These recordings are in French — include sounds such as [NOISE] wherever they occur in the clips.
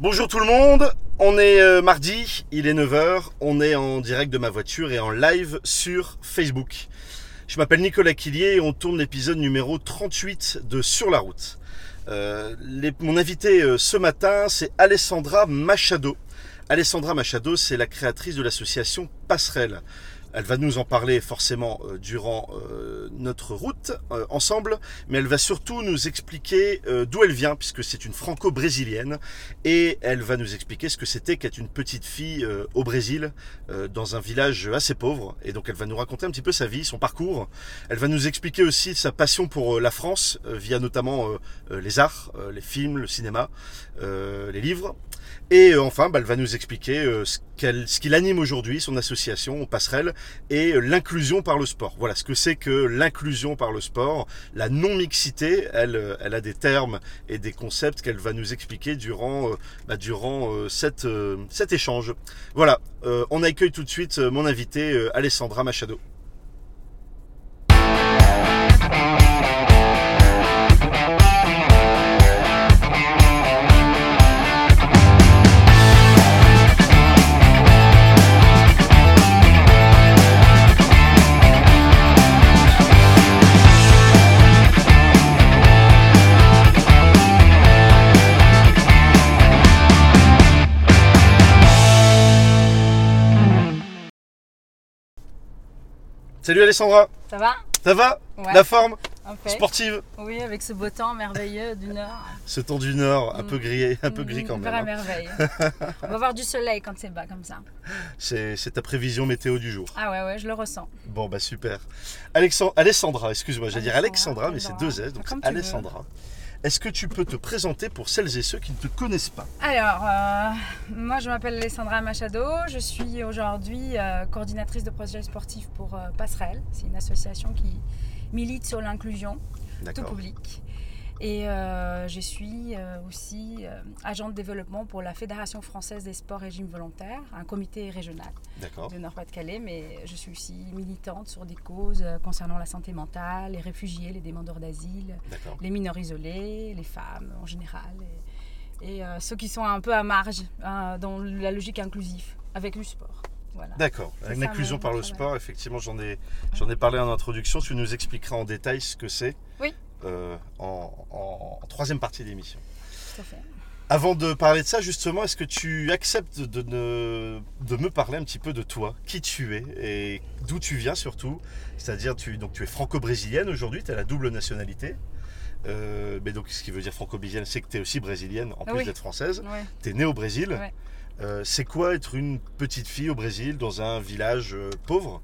Bonjour tout le monde, on est euh, mardi, il est 9h, on est en direct de ma voiture et en live sur Facebook. Je m'appelle Nicolas Quillier et on tourne l'épisode numéro 38 de Sur la route. Euh, mon invité euh, ce matin, c'est Alessandra Machado. Alessandra Machado, c'est la créatrice de l'association Passerelle. Elle va nous en parler forcément euh, durant euh, notre route euh, ensemble, mais elle va surtout nous expliquer d'où elle vient, puisque c'est une franco-brésilienne, et elle va nous expliquer ce que c'était qu'être une petite fille au Brésil, dans un village assez pauvre, et donc elle va nous raconter un petit peu sa vie, son parcours. Elle va nous expliquer aussi sa passion pour la France, via notamment les arts, les films, le cinéma, les livres. Et euh, enfin, bah, elle va nous expliquer euh, ce qu'elle- ce qui l'anime aujourd'hui, son association Passerelle, et euh, l'inclusion par le sport. Voilà ce que c'est que l'inclusion par le sport, la non-mixité. Elle, elle a des termes et des concepts qu'elle va nous expliquer durant, bah, durant cette, cet échange. Voilà, on accueille tout de suite mon invité Alessandra Machado. Salut Alessandra, Ça va? Ça va? Ouais. La forme? Sportive Oui, avec ce beau temps merveilleux du Nord. Ce temps du Nord, un Mm. peu gris, un peu gris quand Une même. hein. merveille. [LAUGHS] On va voir du soleil quand c'est bas comme ça. C'est ta prévision météo du jour. Ah ouais, ouais, je le ressens. Bon bah super. Alexand- Alessandra, excuse-moi, j'allais dire Alexandra, mais c'est deux S, donc tu veux. Est-ce que tu peux te présenter pour celles et ceux qui ne te connaissent pas Alors, euh, moi je m'appelle Alessandra Machado. Je suis aujourd'hui euh, coordinatrice de projets sportifs pour euh, Passerelle. C'est une association qui milite sur l'inclusion tout public. Et euh, je suis euh, aussi euh, agent de développement pour la Fédération française des sports régimes volontaires, un comité régional. De Nord-Pas-de-Calais, mais je suis aussi militante sur des causes euh, concernant la santé mentale, les réfugiés, les demandeurs d'asile, les mineurs isolés, les femmes en général, et, et, euh, ceux qui sont un peu à marge hein, dans la logique inclusive avec le sport. Voilà. D'accord. L'inclusion mon par le travail. sport, effectivement, j'en ai, j'en ai parlé en introduction. Tu nous expliqueras en détail ce que c'est Oui. Euh, en, en- en troisième partie de l'émission. Avant de parler de ça, justement, est-ce que tu acceptes de, ne- de me parler un petit peu de toi, qui tu es et d'où tu viens surtout? C'est-à-dire, tu, donc, tu es franco-brésilienne aujourd'hui, tu as la double nationalité. Euh, mais donc, ce qui veut dire franco-brésilienne, c'est que tu es aussi brésilienne en plus Oui. d'être française. Ouais. Tu es née au Brésil. Ouais. Euh, c'est quoi être une petite fille au Brésil dans un village euh, pauvre?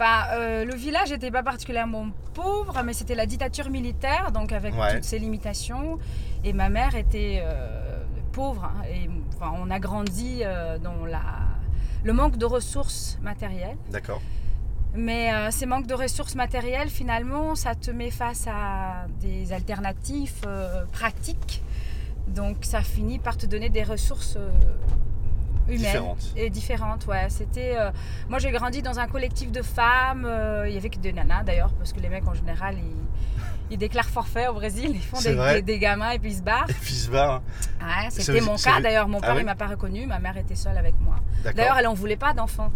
Enfin, euh, le village n'était pas particulièrement pauvre, mais c'était la dictature militaire, donc avec Ouais. toutes ses limitations. Et ma mère était euh, pauvre. hein, et enfin, on a grandi euh, dans la, le manque de ressources matérielles. D'accord. Mais euh, ces manques de ressources matérielles, finalement, ça te met face à des alternatives euh, pratiques. Donc ça finit par te donner des ressources euh, humaines. Différentes. Et différentes, ouais. C'était, euh, moi, j'ai grandi dans un collectif de femmes. euh, il y avait que des nanas, d'ailleurs, parce que les mecs, en général, ils, ils déclarent forfait au Brésil. Ils font des, des- des gamins et puis ils se barrent. Et puis se barre. Ouais, Ça c'était mon cas, veut- d'ailleurs. Mon Ah père, oui il m'a pas reconnu. Ma mère était seule avec moi. D'ailleurs, elle en voulait pas d'enfants.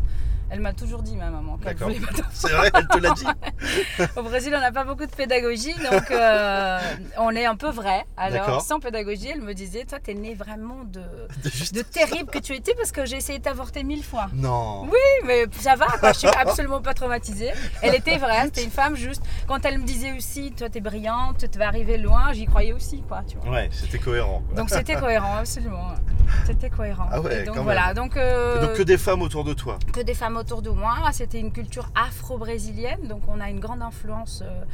Elle m'a toujours dit, ma maman, qu'elle voulait pas. C'est vrai, elle te l'a dit. [LAUGHS] Au Brésil, on n'a pas beaucoup de pédagogie, donc euh, on est un peu vrai. Alors, sans pédagogie, elle me disait, toi, t'es né vraiment de, [LAUGHS] De terrible que tu étais parce que j'ai essayé de t'avorter mille fois. Non. Oui, mais ça va, quoi. Je suis absolument pas traumatisée. Elle était vraie, c'était une femme juste. Quand elle me disait aussi, toi, t'es brillante, tu vas arriver loin, j'y croyais aussi, quoi. Tu vois. Ouais, c'était cohérent. quoi. Donc c'était cohérent, absolument. [LAUGHS] C'était cohérent. Ah ouais, Et donc quand voilà, même. donc, euh, donc que des femmes autour de toi. que des femmes autour de moi. C'était une culture afro-brésilienne, donc on a une grande influence euh,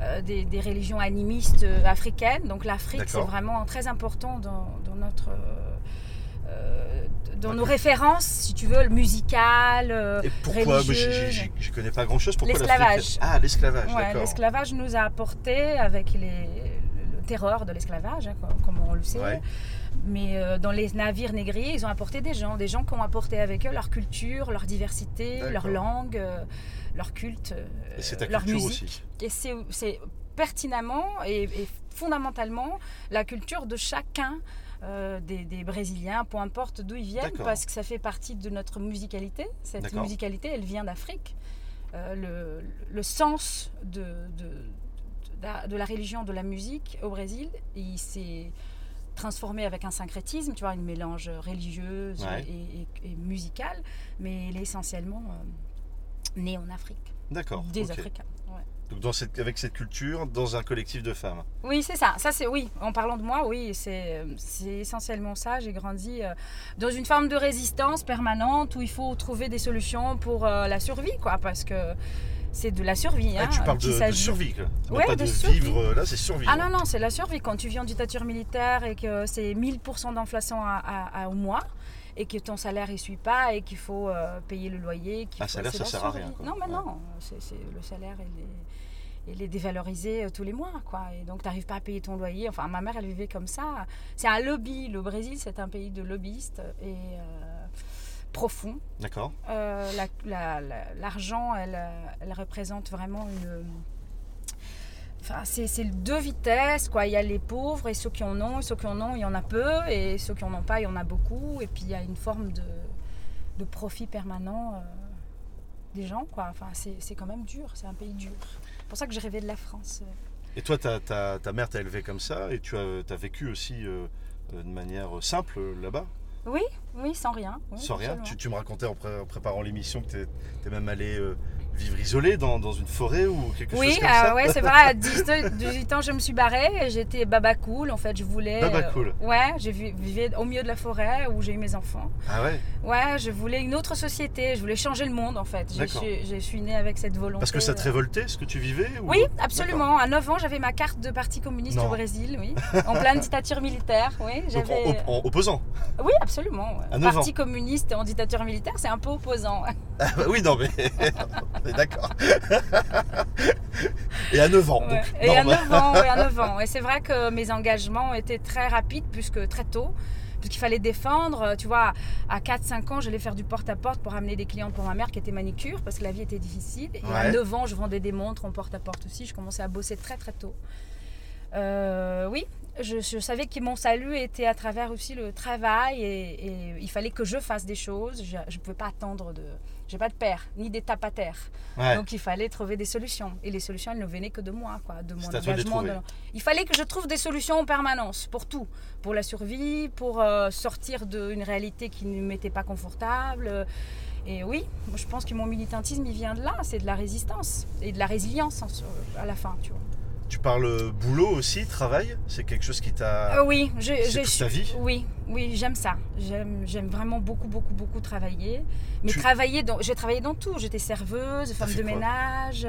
euh, des, des religions animistes euh, africaines. Donc l'Afrique, c'est vraiment très important dans, dans notre... euh, dans nos références, si tu veux, le musical, euh, Et pourquoi? Je connais pas grand chose. Pourquoi L'esclavage. Ah, l'esclavage, Ouais, l'esclavage nous a apporté avec les, le terreur de l'esclavage, hein, comme, comme on le sait. Ouais. Mais euh, dans les navires négriers, ils ont apporté des gens, des gens qui ont apporté avec eux leur culture, leur diversité, leur langue, euh, leur culte, euh, Et c'est ta leur culture musique. aussi. Et c'est pertinemment et, et fondamentalement la culture de chacun euh, des, des Brésiliens, peu importe d'où ils viennent, parce que ça fait partie de notre musicalité. Cette musicalité, elle vient d'Afrique. Euh, le, le sens de, de, de- de la religion, de la musique au Brésil, il s'est transformé avec un syncrétisme, tu vois, une mélange religieuse Ouais. et, et- et musical, mais il est essentiellement euh, né en Afrique, D'accord. des. Africains. ouais. Donc dans cette, avec cette culture, dans un collectif de femmes. Oui, c'est ça. Ça, c'est oui. En parlant de moi, oui, c'est c'est essentiellement ça. J'ai grandi euh, dans une forme de résistance permanente où il faut trouver des solutions pour euh, la survie, quoi, parce que c'est de la survie. Ah, hein, tu parles de, survie, Ouais, pas de de, survie. vivre, euh, là c'est survivre. Ah non, non, c'est la survie. Quand tu vis en dictature militaire et que c'est 1000% d'inflation à- à- à- au mois et que ton salaire ne suit pas et qu'il faut euh, payer le loyer. qu'il Ah, salaire, ça la sert à survie. rien, quoi. Non, mais Ouais. non, c'est le salaire, il est, il est dévalorisé euh, tous les mois. quoi. Et donc, tu n'arrives pas à payer ton loyer. Enfin, ma mère, elle vivait comme ça. C'est un lobby. Le Brésil, c'est un pays de lobbyistes et euh, profond. D'accord. Euh, la- la- la- L'argent, elle, euh, elle représente vraiment une. Enfin, c'est deux vitesses, quoi. Il y a les pauvres et ceux qui en ont, et ceux qui en ont, il y en a peu, et ceux qui en ont pas, il y en a beaucoup. Et puis il y a une forme de, de profit permanent euh, des gens, quoi. Enfin, c'est quand même dur, c'est un pays dur. C'est pour ça que j'ai rêvé de la France. Et toi, ta, mère t'a élevé comme ça et tu as, as vécu aussi euh, de manière simple là-bas, Oui, oui, sans rien. oui, sans rien. Tu, tu me racontais en, pré- en préparant l'émission que tu es, même allé euh, vivre isolé dans, dans une forêt ou quelque Oui, chose comme euh, ça ouais, c'est vrai. À [LAUGHS] 18 18 ans, je me suis barrée. et J'étais baba cool. En fait, je voulais. Baba euh, cool. ouais, j'ai vu- vivais au milieu de la forêt où j'ai eu mes enfants. Ah ouais Ouais, je voulais une autre société. Je voulais changer le monde, en fait. Je suis, je suis née avec cette volonté. Parce que ça te euh, révoltait ce que tu vivais ou- Oui, absolument. À 9 ans, j'avais ma carte de parti communiste Non. au Brésil, oui. [LAUGHS] En pleine dictature militaire, oui. Donc en, opposant. Oui, absolument. ouais. À 9 Parti communiste en dictature militaire, c'est un peu opposant. Ah bah oui, non mais. [LAUGHS] on est d'accord. [LAUGHS] et à 9 ans. Ouais. Donc, Et à normal. 9 ans, ouais, à 9 [LAUGHS] ans. Et c'est vrai que mes engagements étaient très rapides, puisque très tôt, puisqu'il fallait défendre. Euh, Tu vois, à 4-5 ans, j'allais faire du porte-à-porte pour amener des clientes pour ma mère qui était manicure, parce que la vie était difficile. Et à Ouais. 9 ans, je vendais des montres en porte-à-porte aussi. Je commençais à bosser très très tôt. Euh, oui, je, je savais que mon salut était à travers aussi le travail et, et il fallait que je fasse des choses. Je ne pouvais pas attendre de... J'ai pas de père, ni d'étape à terre. Ouais. Donc il fallait trouver des solutions. Et les solutions, elles ne venaient que de moi, quoi, de mon de engagement. Il fallait que je trouve des solutions en permanence, pour tout. Pour la survie, pour euh, sortir d'une réalité qui ne m'était pas confortable. Et oui, je pense que mon militantisme, il vient de là. C'est de la résistance et de la résilience en- à la fin, tu vois. Tu parles boulot aussi, travail? C'est quelque chose qui t'a. Euh, oui, je, c'est je toute ta vie? Oui, oui, j'aime ça. J'aime, vraiment beaucoup, beaucoup, beaucoup travailler. Mais Tu- travailler dans, j'ai travaillé dans tout. J'étais serveuse, femme de ménage.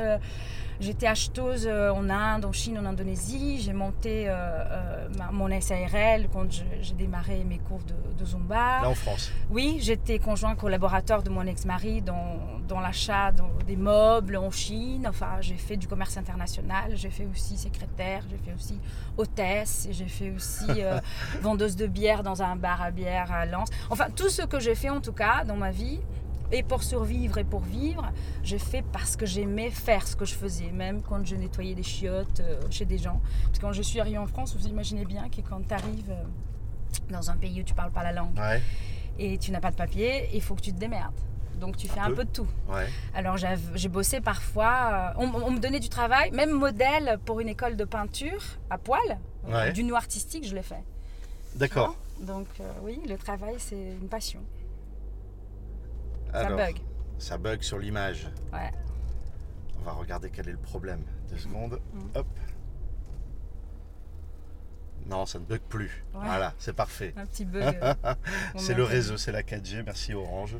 J'étais acheteuse euh, en Inde, en Chine, en Indonésie. J'ai monté euh, euh, ma- mon SARL quand j'ai démarré mes cours de, de Zumba. Là en France. Oui, j'étais conjoint collaborateur de mon ex-mari dans, dans l'achat des meubles en Chine. Enfin, j'ai fait du commerce international. J'ai fait aussi secrétaire. J'ai fait aussi hôtesse. J'ai fait aussi euh, [LAUGHS] vendeuse de bière dans un bar à bière à Lens. Enfin, tout ce que j'ai fait en tout cas dans ma vie, et pour survivre et pour vivre, j'ai fait parce que j'aimais faire ce que je faisais, même quand je nettoyais des chiottes euh, chez des gens. Parce que quand je suis arrivée en France, vous imaginez bien que quand tu arrives dans un pays où tu parles pas la langue, Ouais. et tu n'as pas de papier, il faut que tu te démerdes. Donc tu fais Un un, peu. peu de tout. Ouais. Alors j'ai bossé parfois, euh, on, on me donnait du travail, même modèle pour une école de peinture à poil, euh, Ouais. du noir artistique, je l'ai fait. D'accord. Donc euh, oui, le travail c'est une passion. Ça bug. ça bug sur l'image. Ouais. On va regarder quel est le problème. Deux secondes. Mm. Hop. Non, ça ne bug plus. Ouais. Voilà, c'est parfait. Un petit bug. euh, [LAUGHS] C'est le réseau, c'est la 4G. Merci Orange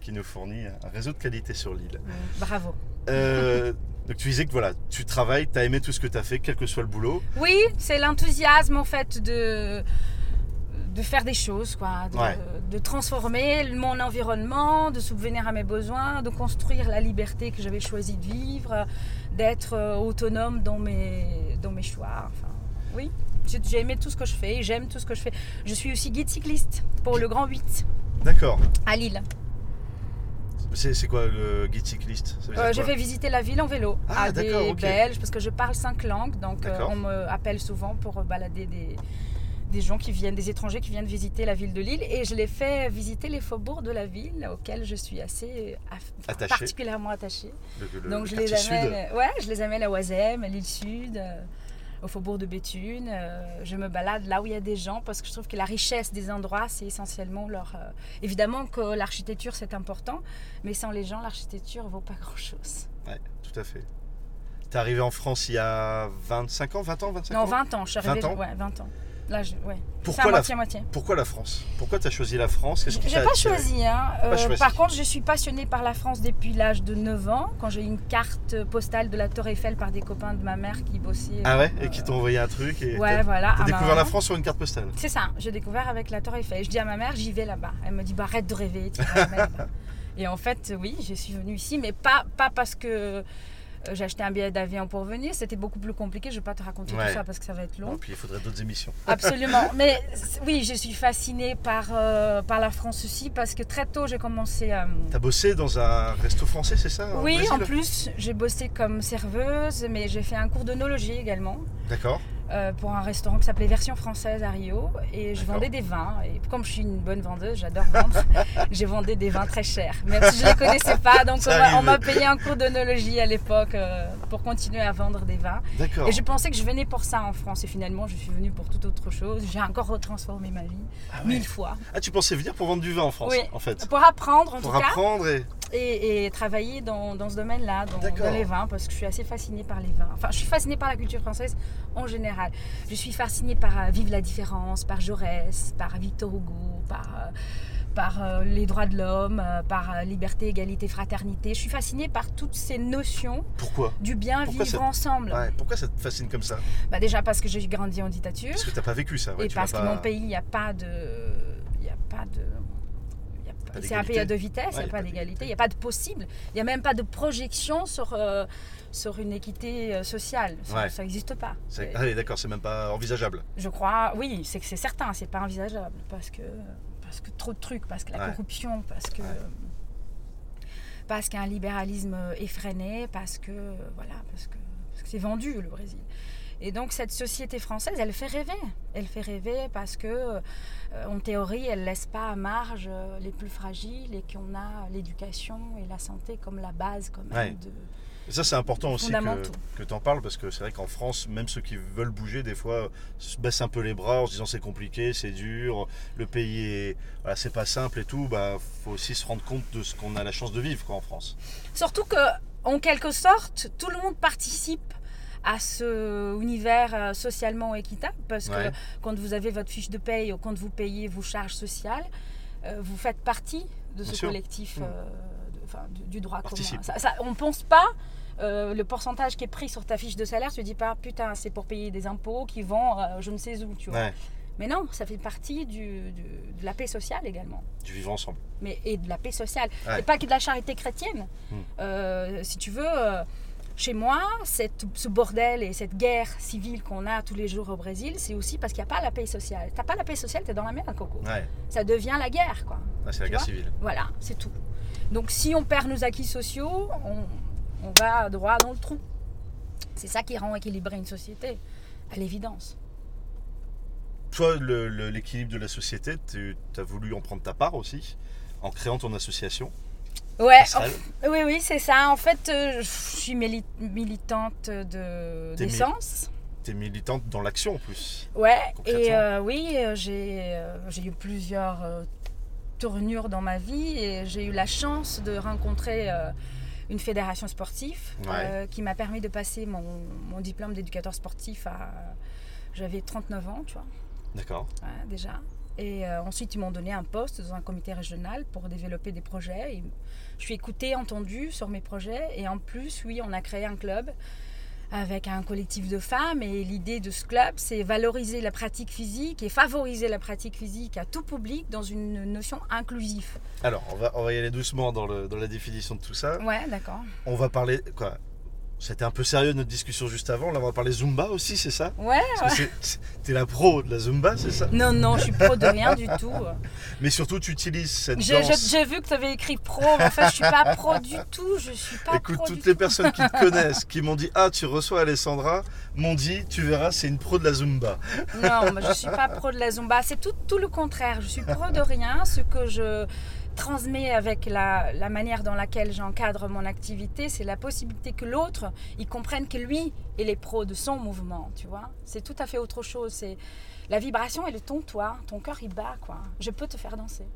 qui nous fournit un réseau de qualité sur l'île. Bravo. Euh, [LAUGHS] donc tu disais que voilà, tu travailles, tu as aimé tout ce que tu as fait, quel que soit le boulot. Oui, c'est l'enthousiasme en fait de, de faire des choses, quoi, de, Ouais. de transformer mon environnement, de subvenir à mes besoins, de construire la liberté que j'avais choisi de vivre, d'être euh, autonome dans mes, dans mes choix. Enfin, oui, j'ai aimé tout ce que je fais, j'aime tout ce que je fais. Je suis aussi guide cycliste pour le Grand 8 D'accord. à Lille. C'est quoi le guide cycliste? Euh, je vais visiter la ville en vélo Ah, à des d'accord, ok. Belges parce que je parle cinq langues, donc euh, on me appelle souvent pour balader des, des gens qui viennent, des étrangers qui viennent visiter la ville de Lille et je les fais visiter les faubourgs de la ville auxquels je suis assez particulièrement attachée. Le- le- donc le je les sud. amène, ouais, je les amène à Oisem, à l'île Sud. euh, au faubourg de Béthune, Euh, je me balade là où il y a des gens parce que je trouve que la richesse des endroits, c'est essentiellement leur. euh, Évidemment que l'architecture c'est important, mais sans les gens, l'architecture vaut pas grand chose. Ouais, tout à fait. T'es arrivé en France il y a 25 ans, 20 ans, 25 Non, ans 20 ans, je suis arrivée. 20 ans ouais, 20 ans. Là, je, ouais. Pourquoi la- moitié. Pourquoi la France? Pourquoi t'as choisi la France? Qu'est-ce J'ai t'a pas choisi, hein. Pas Euh, choisi. Par contre, je suis passionnée par la France depuis l'âge de 9 ans, quand j'ai eu une carte postale de la Tour Eiffel par des copains de ma mère qui bossaient. Ah ouais? Euh, Et qui t'ont envoyé un truc et Ouais, voilà. T'as à découvert Marin. la France sur une carte postale C'est ça, j'ai découvert avec la Tour Eiffel. Je dis à ma mère, j'y vais là-bas. Elle me dit, bah, arrête de rêver, tu vas. [LAUGHS] Et en fait, oui, je suis venue ici, mais pas, pas parce que euh, j'ai acheté un billet d'avion pour venir. C'était beaucoup plus compliqué. Je ne vais pas te raconter Ouais. tout ça parce que ça va être long. Non, puis il faudrait d'autres émissions. Absolument. [LAUGHS] Mais oui, je suis fascinée par, euh, par la France aussi parce que très tôt, j'ai commencé à... T'as bossé dans un resto français, c'est ça Oui, en plus, j'ai bossé comme serveuse, mais j'ai fait un cours d'onologie également. D'accord. Euh, pour un restaurant qui s'appelait Version Française à Rio et je vendais des vins et comme je suis une bonne vendeuse, j'adore vendre, [LAUGHS] j'ai vendu des vins très chers. Même si je ne les connaissais pas, donc on m'a- payé un cours d'onologie à l'époque euh, pour continuer à vendre des vins. Et je pensais que je venais pour ça en France et finalement je suis venue pour toute autre chose. J'ai encore retransformé ma vie Ah, ouais. mille fois Ah, tu pensais venir pour vendre du vin en France, Oui. en fait pour apprendre en Pour tout cas apprendre et. Et, et travailler dans, dans ce domaine-là, dans, les vins, parce que je suis assez fascinée par les vins. Enfin, je suis fascinée par la culture française en général. Je suis fascinée par euh, Vive la différence, par Jaurès, par Victor Hugo, par, euh, par euh, les droits de l'homme, par liberté, égalité, fraternité. Je suis fascinée par toutes ces notions Pourquoi? du bien Pourquoi vivre ça- ensemble. Ouais, Pourquoi ça te fascine comme ça? Bah déjà parce que j'ai grandi en dictature Parce que t'as pas vécu ça. ouais, et tu parce l'as que pas- mon pays, il n'y a pas de... Il n'y a pas de... pas- C'est un pays à deux vitesses, il Ouais, n'y a pas d'égalité, il n'y a pas de possible, il n'y a même pas de projection sur, euh, sur une équité euh, sociale. Ça n'existe pas. Ah oui, d'accord, c'est même pas envisageable. Je crois, oui, c'est que c'est certain, c'est pas envisageable parce que, parce que trop de trucs, parce que la Ouais. corruption, parce que. Parce qu'un libéralisme effréné, parce que voilà, parce que parce que c'est vendu le Brésil. Et donc cette société française, elle fait rêver. Elle fait rêver parce que, euh, en théorie, elle laisse pas à marge euh, les plus fragiles et qu'on a l'éducation et la santé comme la base quand même Ouais. de, Et ça, c'est important aussi que, tu en parles parce que c'est vrai qu'en France, même ceux qui veulent bouger, des fois, se baissent un peu les bras en se disant c'est compliqué, c'est dur, le pays est. Voilà, c'est pas simple et tout. Bah, faut aussi se rendre compte de ce qu'on a la chance de vivre quoi, en France. Surtout que, en quelque sorte, tout le monde participe à ce univers euh, socialement équitable parce Ouais. que quand vous avez votre fiche de paye ou quand vous payez vos charges sociales, euh, vous faites partie de ce sûr. collectif Mm. euh, de- du, du droit commun. Participe. Ça, ça- on ne pense pas. euh, le pourcentage qui est pris sur ta fiche de salaire, tu te dis pas putain, c'est pour payer des impôts qui vont euh, je ne sais où, tu vois. Ouais, Mais non, ça fait partie du- du- de la paix sociale également du vivre ensemble. mais, et de la paix sociale. Ouais. Et pas que de la charité chrétienne. Euh, si tu veux, chez moi, cette, ce bordel et cette guerre civile qu'on a tous les jours au Brésil, c'est aussi parce qu'il n'y a pas la paix sociale. T'as pas la paix sociale, t'es dans la merde, Coco. Ouais, Ça devient la guerre, quoi. Ouais, c'est la guerre civile. Voilà, c'est tout. Donc si on perd nos acquis sociaux, on, on va droit dans le trou. C'est ça qui rend équilibrée une société, à l'évidence. Toi, l'équilibre de la société, tu as voulu en prendre ta part aussi en créant ton association. Ouais, oui, oui, c'est ça. En fait, euh, je suis mili- militante de T'es mili- d'essence. Tu es militante dans l'action en plus. Ouais, et euh, oui, euh, j'ai euh, eu plusieurs tournures dans ma vie et j'ai eu la chance de rencontrer une fédération sportive qui m'a permis de passer mon, mon diplôme d'éducateur sportif à. J'avais 39 ans, tu vois, D'accord. ouais, déjà. Et euh, ensuite, ils m'ont donné un poste dans un comité régional pour développer des projets. Et je suis écoutée, entendue sur mes projets. Et en plus, oui, on a créé un club avec un collectif de femmes. Et l'idée de ce club, c'est valoriser la pratique physique et favoriser la pratique physique à tout public dans une notion inclusive. Alors, on va, on va y aller doucement dans, le- dans la définition de tout ça. Ouais, d'accord. On va parler quoi C'était un peu sérieux notre discussion juste avant. Là, on va parler Zumba aussi, c'est ça? Ouais, Parce ouais. T'es la pro de la Zumba, c'est ça? Non, non, je suis pro de rien du tout. [LAUGHS] Mais surtout, tu utilises cette J'ai danse. j'ai- j'ai vu que tu avais écrit pro, mais en fait, je suis pas pro du tout. Je suis pas Écoute, pro toutes du les tout. personnes qui te [LAUGHS] connaissent, qui m'ont dit Ah, tu reçois Alessandra, m'ont dit Tu verras, c'est une pro de la Zumba. Non, mais je suis pas pro de la Zumba. C'est tout, tout le contraire. Je suis pro de rien. Ce que je transmets avec la, la manière dans laquelle j'encadre mon activité, c'est la possibilité que l'autre, il comprenne que lui, est pro de son mouvement, tu vois. C'est tout à fait autre chose. C'est la vibration et le ton, toi, ton cœur, il bat, quoi. Je peux te faire danser.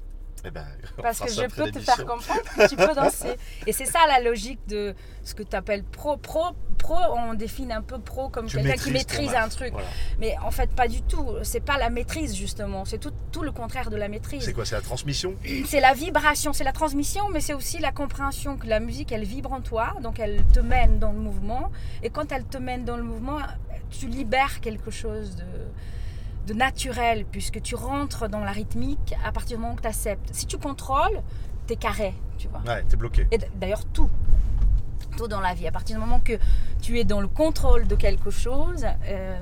Eh ben, [LAUGHS] Parce que je peux te faire comprendre que tu peux [LAUGHS] danser. Et c'est ça la logique de ce que tu appelles pro. Pro, pro, on définit un peu pro comme quelqu'un qui maîtrise un truc. Voilà. Mais en fait, pas du tout. C'est pas la maîtrise, justement. C'est tout, tout le contraire de la C'est maîtrise. quoi C'est la transmission? C'est la vibration, c'est la transmission, mais c'est aussi la compréhension que la musique, elle vibre en toi. Donc, elle te mène dans le mouvement. Et quand elle te mène dans le mouvement, tu libères quelque chose de, de naturel, puisque tu rentres dans la rythmique à partir du moment que tu acceptes. Si tu contrôles, t'es carré, tu vois. Ouais, t'es bloqué. Et d'ailleurs, tout. Tout dans la vie. À partir du moment que tu es dans le contrôle de quelque chose, euh,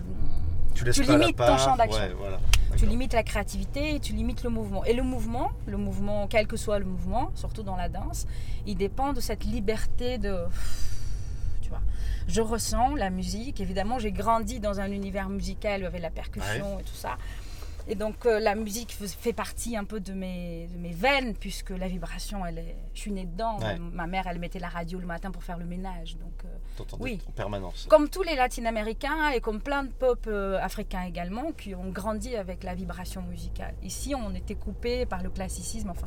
Tu limites ton champ d'action. Ouais, voilà. tu limites la créativité et tu limites le mouvement. Et le mouvement, le mouvement, quel que soit le mouvement, surtout dans la danse, il dépend de cette liberté de. Je ressens la musique. Évidemment, j'ai grandi dans un univers musical avec la percussion et tout ça. Et donc euh, la musique fait partie un peu de mes, de mes veines puisque la vibration, elle est, je suis née dedans. Ouais. Ma mère, elle mettait la radio le matin pour faire le ménage. Donc euh, oui. en permanence. comme tous les latino-américains et comme plein de pop euh, africains également qui ont grandi avec la vibration musicale. Ici, on était coupé par le classicisme, enfin,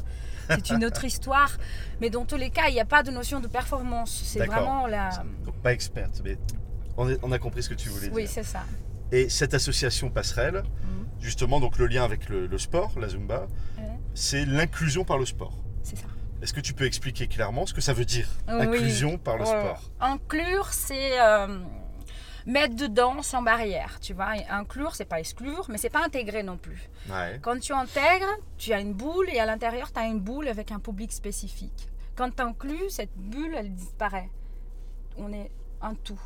c'est une autre [LAUGHS] histoire. Mais dans tous les cas, il n'y a pas de notion de performance. C'est vraiment la. Donc, pas experte, mais on, est- on a compris ce que tu voulais Oui, dire. c'est ça. Et cette association passerelle, Mhm. Justement, donc le lien avec le, le sport, la Zumba, Ouais. c'est l'inclusion par le sport. C'est ça. Est-ce que tu peux expliquer clairement ce que ça veut dire Oui. Inclusion par le sport? Inclure, c'est euh, mettre dedans sans barrière. Tu vois, inclure, c'est pas exclure, mais c'est pas intégrer non plus. Ouais. Quand tu intègres, tu as une boule et à l'intérieur, tu as une boule avec un public spécifique. Quand tu inclus, cette bulle, elle disparaît. On est un tout.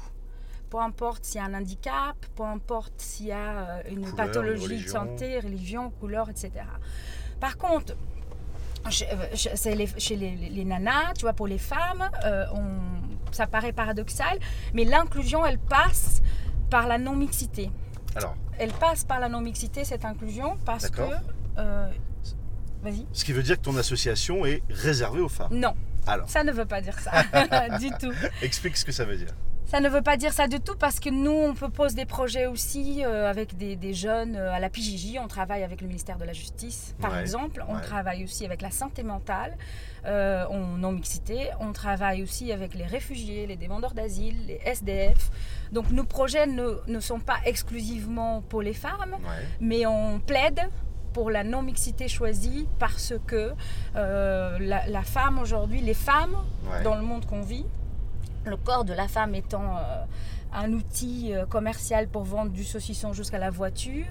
Peu importe s'il y a un handicap, peu importe s'il y a euh, une Couleur, une pathologie de religion. santé, religion, couleur, etc. Par contre, chez, euh, chez- les, chez les, les- les nanas, tu vois, pour les femmes, euh, on- ça paraît paradoxal, mais l'inclusion, elle passe par la non-mixité Alors, elle passe par la non-mixité, cette inclusion, parce que. Euh, Vas-y. ce qui veut dire que ton association est réservée aux femmes. Non, Alors, ça ne veut pas dire ça [LAUGHS] du tout. explique ce que ça veut dire. Ça ne veut pas dire ça du tout parce que nous, on propose des projets aussi euh, avec des, des jeunes euh, à la PJJ. On travaille avec le ministère de la Justice, par Ouais, exemple. On ouais. travaille aussi avec la santé mentale, euh, en non-mixité. On travaille aussi avec les réfugiés, les demandeurs d'asile, les SDF. Donc nos projets ne, ne sont pas exclusivement pour les femmes, Ouais. mais on plaide pour la non-mixité choisie parce que la, la femme aujourd'hui, les femmes dans le monde qu'on vit, le corps de la femme étant euh, un outil euh, commercial pour vendre du saucisson jusqu'à la voiture,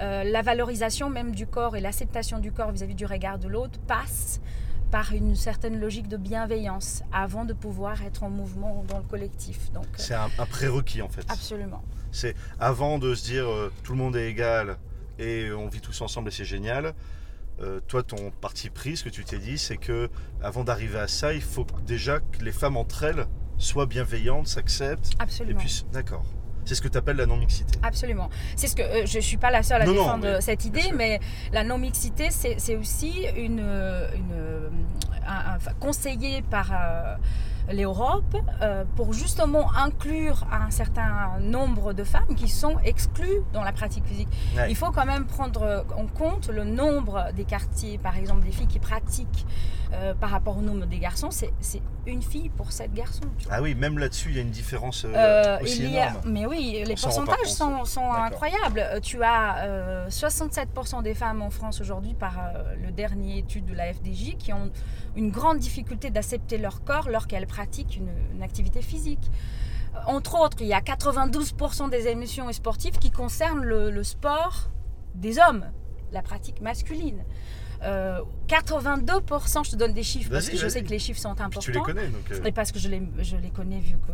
euh, la valorisation même du corps et l'acceptation du corps vis-à-vis du regard de l'autre passe par une certaine logique de bienveillance avant de pouvoir être en mouvement dans le collectif. Donc, C'est un, un prérequis en fait. absolument. C'est avant de se dire euh, tout le monde est égal et on vit tous ensemble et c'est génial. euh, toi, ton parti pris, ce que tu t'es dit, c'est que avant d'arriver à ça, il faut déjà que les femmes entre elles soient bienveillantes, s'acceptent et Absolument. puis d'accord. C'est ce que tu appelles la non-mixité. Absolument. C'est ce que euh, je suis pas la seule à Non, non, défendre mais cette idée, mais la non-mixité, c'est aussi une, une un- un- enfin, conseillée par euh, l'Europe euh, pour justement inclure un certain nombre de femmes qui sont exclues dans la pratique physique. Ouais. Il faut quand même prendre en compte le nombre des quartiers, par exemple des filles qui pratiquent euh, par rapport au nombre des garçons, c'est une fille pour sept garçons. tu vois. Ah oui, même là-dessus, il y a une différence euh, Euh, aussi il y a- énorme. mais oui, les On pourcentages sont, sont incroyables. Tu as euh, 67% des femmes en France aujourd'hui, par le dernier étude de la FDJ, qui ont une grande difficulté d'accepter leur corps lorsqu'elles pratiquent une, une activité physique. Euh, Entre autres, il y a 92% des émissions sportives qui concernent le, le sport des hommes, la pratique masculine. euh, 82%, je te donne des chiffres parce que je sais que les chiffres sont Puis importants. tu les connais, donc. euh, Et parce que je les, je les connais vu que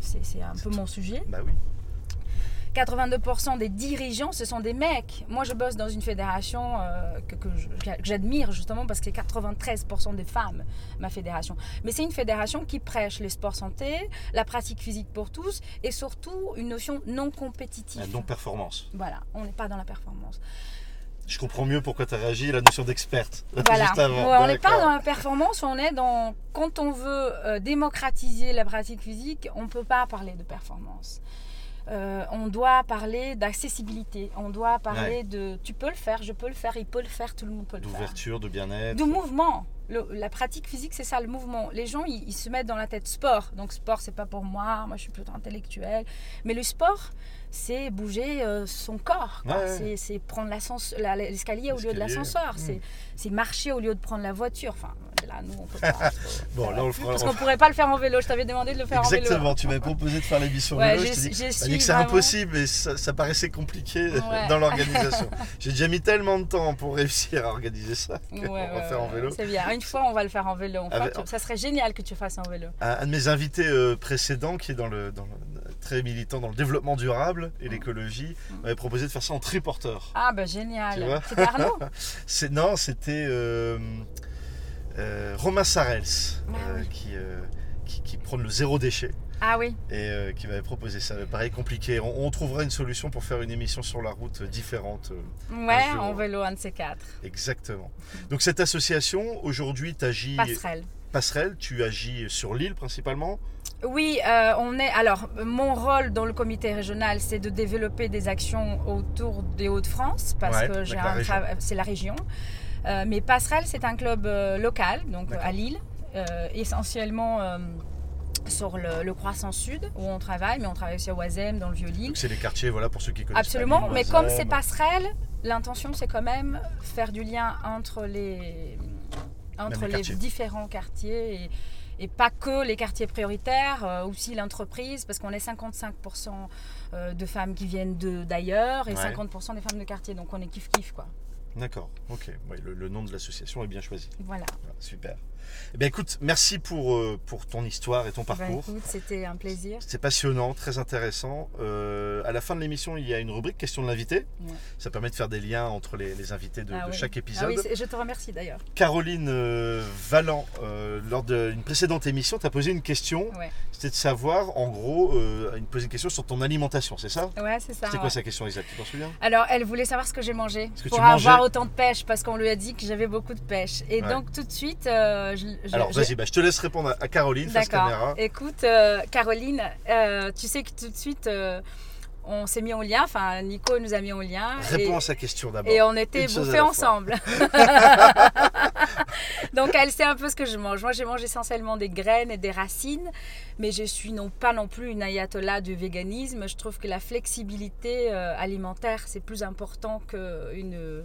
c'est c'est un peu mon sujet. Bah oui. 82% des dirigeants, ce sont des mecs. Moi, je bosse dans une fédération euh, que, j'admire justement parce que c'est 93% des femmes, ma fédération. Mais c'est une fédération qui prêche les sports santé, la pratique physique pour tous et surtout une notion non compétitive. La non-performance. Voilà, on n'est pas dans la performance. Je comprends mieux pourquoi tu as réagi, la notion d'experte. [LAUGHS] Voilà. On n'est pas dans la performance, on est dans. Quand on veut euh, démocratiser la pratique physique, on ne peut pas parler de performance. Euh, on doit parler d'accessibilité, on doit parler Ouais. de tu peux le faire, je peux le faire, il peut le faire, tout le monde peut le faire. D'ouverture, de bien-être. De mouvement. Le- la pratique physique, c'est ça le mouvement. Les gens, ils, ils se mettent dans la tête sport. Donc sport, c'est pas pour moi. Moi, je suis plutôt intellectuel. Mais le sport, c'est bouger euh, son corps. Ouais. C'est- prendre l'escalier au lieu de l'ascenseur. Mm. C'est- marcher au lieu de prendre la voiture. Enfin, là, nous, on peut pas. trop [LAUGHS] Bon, là, on le fera- Parce on qu'on pourrait pas le faire en vélo. Je t'avais demandé de le faire en Exactement, vélo. tu m'avais proposé de faire l'émission Ouais, vélo, je t'ai dit, que c'est impossible et ça, ça paraissait compliqué Ouais. [LAUGHS] dans l'organisation. J'ai déjà mis tellement de temps pour réussir à organiser ça qu'on va faire en vélo. C'est bien. Une fois, on va le faire en vélo. Enfin, Avec- tu- ça serait génial que tu fasses en vélo. Un, un de mes invités euh, précédents, qui est dans le, dans le- très militant dans le développement durable et l'écologie, Mm. m'avait proposé de faire ça en triporteur. Ah, bah génial. C'était Arnaud [LAUGHS] C'est non, c'était euh, euh, Romain Sarels Ah euh, oui. qui, euh, qui qui prône le zéro déchet Ah oui. et euh, qui m'avait proposé ça. Pareil compliqué. On, on trouvera une solution pour faire une émission sur la route différente. euh, Ouais, en vélo, un de ces quatre. Exactement. Donc cette association, aujourd'hui, tu agis Passerelle. passerelle, tu agis sur l'île principalement. Oui, euh, on est. Alors, mon rôle dans le comité régional, c'est de développer des actions autour des Hauts-de-France, parce Ouais, que j'ai un tra- c'est la région. Euh, mais Passerelle, c'est un club euh, local, donc à Lille, essentiellement sur le, le Croissant Sud, où on travaille, mais on travaille aussi à Oisem, dans le Vieux-Lille. Donc c'est les quartiers, voilà, pour ceux qui connaissent. Absolument, mais Oisem. comme c'est passerelle, l'intention c'est quand même faire du lien entre les, entre les les, quartiers. différents quartiers et, et pas que les quartiers prioritaires, euh, aussi l'entreprise, parce qu'on est 55% euh, de femmes qui viennent de- d'ailleurs et Ouais. 50% des femmes de quartier, donc on est kiff-kiff quoi. D'accord, ok. Ouais, le, le nom de l'association est bien choisi. Voilà. Voilà, super. Eh bien, écoute, merci pour, euh, pour ton histoire et ton Ben, parcours. écoute, C'était un plaisir. C'est passionnant, très intéressant. Euh, à la fin de l'émission, il y a une rubrique question de l'invité. Ouais. Ça permet de faire des liens entre les, les invités de, Ah de oui. chaque Ah épisode. oui, c'est- je te remercie d'ailleurs. Caroline euh, Vallant, euh, lors d'une précédente émission, tu as posé une question. Ouais. C'était de savoir, en gros, euh, une, poser une question sur ton alimentation, c'est ça? Ouais, c'est ça. C'était quoi sa question exacte Tu t'en souviens? Alors, elle voulait savoir ce que j'ai mangé que pour avoir mangeais. autant de pêche parce qu'on lui a dit que j'avais beaucoup de pêche. Et donc, tout de suite, euh, je, je- Alors, je- vas-y, bah, je te laisse répondre à, à Caroline, face caméra. Écoute, euh, Caroline, euh, tu sais que tout de suite, on s'est mis en lien. Enfin, Nico nous a mis en lien. Réponds à sa question d'abord. et on était bouffés ensemble. [LAUGHS] Donc elle sait un peu ce que je mange. Moi j'ai mangé essentiellement des graines et des racines, mais je suis non pas non plus une ayatollah du véganisme. Je trouve que la flexibilité alimentaire c'est plus important qu'une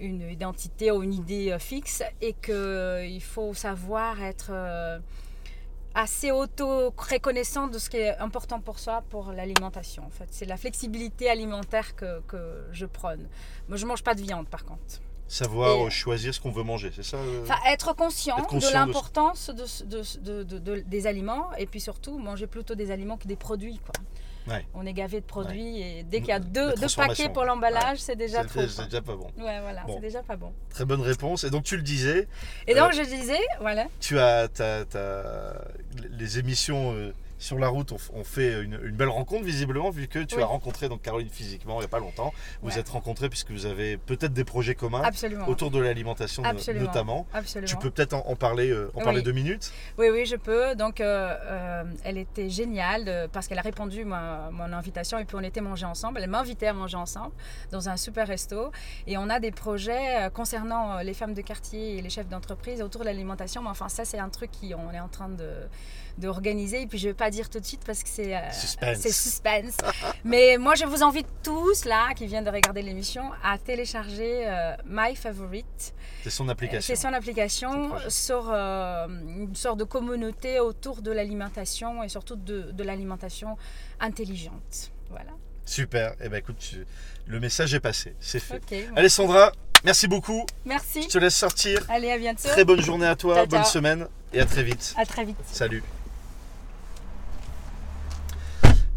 une identité ou une idée euh, fixe et qu'il faut savoir être euh, assez auto-reconnaissant de ce qui est important pour soi pour l'alimentation. En fait, c'est la flexibilité alimentaire que, que je prône. Moi, je mange pas de viande, par contre. Savoir Et- euh, choisir ce qu'on veut manger, c'est ça euh être conscient, Être conscient de l'importance de- des aliments et puis surtout manger plutôt des aliments que des produits. Quoi. Ouais. On est gavé de produits et dès qu'il y a deux, paquets pour l'emballage, c'est déjà trop. c'est déjà pas bon. Ouais, voilà, Bon. c'est déjà pas bon. Très bonne réponse. Et donc, tu le disais, Et donc Euh, je disais, voilà, tu as, les émissions euh, sur la route ont fait une, une belle rencontre visiblement vu que tu Oui. as rencontré donc Caroline physiquement il n'y a pas longtemps. Vous Ouais. êtes rencontrés puisque vous avez peut-être des projets communs absolument. autour de l'alimentation Absolument. notamment. absolument. Tu peux peut-être en, en parler, euh, en Oui. parler deux minutes? Oui, oui, je peux. Donc, euh, euh, elle était géniale parce qu'elle a répondu à mon invitation et puis on était manger ensemble. Elle m'invitait à manger ensemble dans un super resto. Et on a des projets concernant les femmes de quartier et les chefs d'entreprise autour de l'alimentation. Mais enfin, ça, c'est un truc qu'on est en train de d'organiser et puis je vais pas dire tout de suite parce que c'est euh, Suspense. c'est suspense [LAUGHS] mais moi je vous invite tous là qui viennent de regarder l'émission à télécharger euh, My Favorite C'est son application. c'est son application sur euh, une sorte de communauté autour de l'alimentation et surtout de, de l'alimentation intelligente. Voilà. Super. Et ben écoute, tu- le message est passé, c'est fait. Ok. bon. Alessandra, Merci beaucoup. Merci. Je te laisse sortir. Allez, à bientôt. Très bonne journée à toi, Ciao, bonne ciao. semaine et à très vite. À très vite. Salut.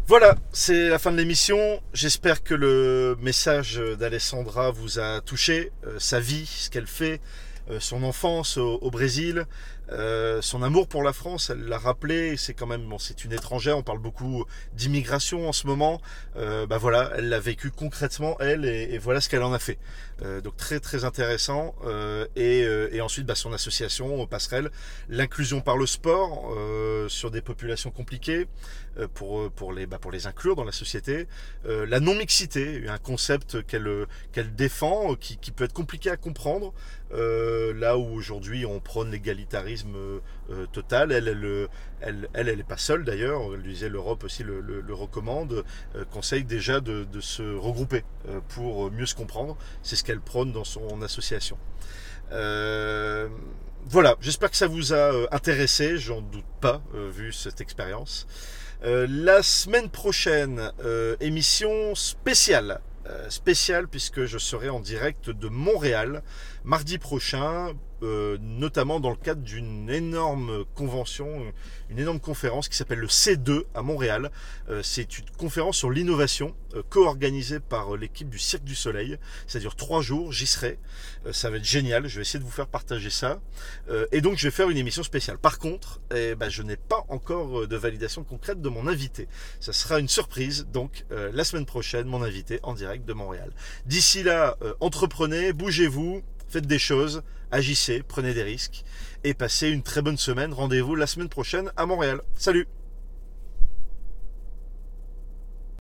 Voilà, c'est la fin de l'émission. J'espère que le message d'Alessandra vous a touché, euh, sa vie, ce qu'elle fait, son enfance au, au Brésil, euh, son amour pour la France, elle l'a rappelé. C'est quand même, bon, c'est une étrangère. On parle beaucoup d'immigration en ce moment. Euh, bah voilà, elle l'a vécu concrètement elle, et, et voilà ce qu'elle en a fait. Euh, donc très très intéressant. Euh, et, euh, et ensuite, bah, son association passerelle, l'inclusion par le sport euh, sur des populations compliquées euh, pour pour les bah, pour les inclure dans la société. Euh, la non mixité, un concept qu'elle qu'elle défend, qui, qui peut être compliqué à comprendre. Euh, là où aujourd'hui on prône l'égalitarisme euh, euh, total, elle, elle, elle, est pas seule d'ailleurs. Elle disait l'Europe aussi le, le, le recommande, conseille déjà de, se regrouper pour mieux se comprendre. C'est ce qu'elle prône dans son association. Voilà, j'espère que ça vous a intéressé, j'en doute pas, vu cette expérience. La semaine prochaine, émission spéciale. Spéciale puisque je serai en direct de Montréal mardi prochain, euh, notamment dans le cadre d'une énorme convention, une énorme conférence qui s'appelle le C2 à Montréal. Euh, c'est une conférence sur l'innovation euh, co-organisée par euh, l'équipe du Cirque du Soleil. Ça dure trois jours, j'y serai. Euh, ça va être génial, je vais essayer de vous faire partager ça. Euh, et donc je vais faire une émission spéciale. Par contre, eh ben, je n'ai pas encore euh, de validation concrète de mon invité. Ça sera une surprise, donc euh, la semaine prochaine, mon invité en direct de Montréal. D'ici là, euh, entreprenez, bougez-vous, faites des choses, agissez, prenez des risques et passez une très bonne semaine. Rendez-vous la semaine prochaine à Montréal. Salut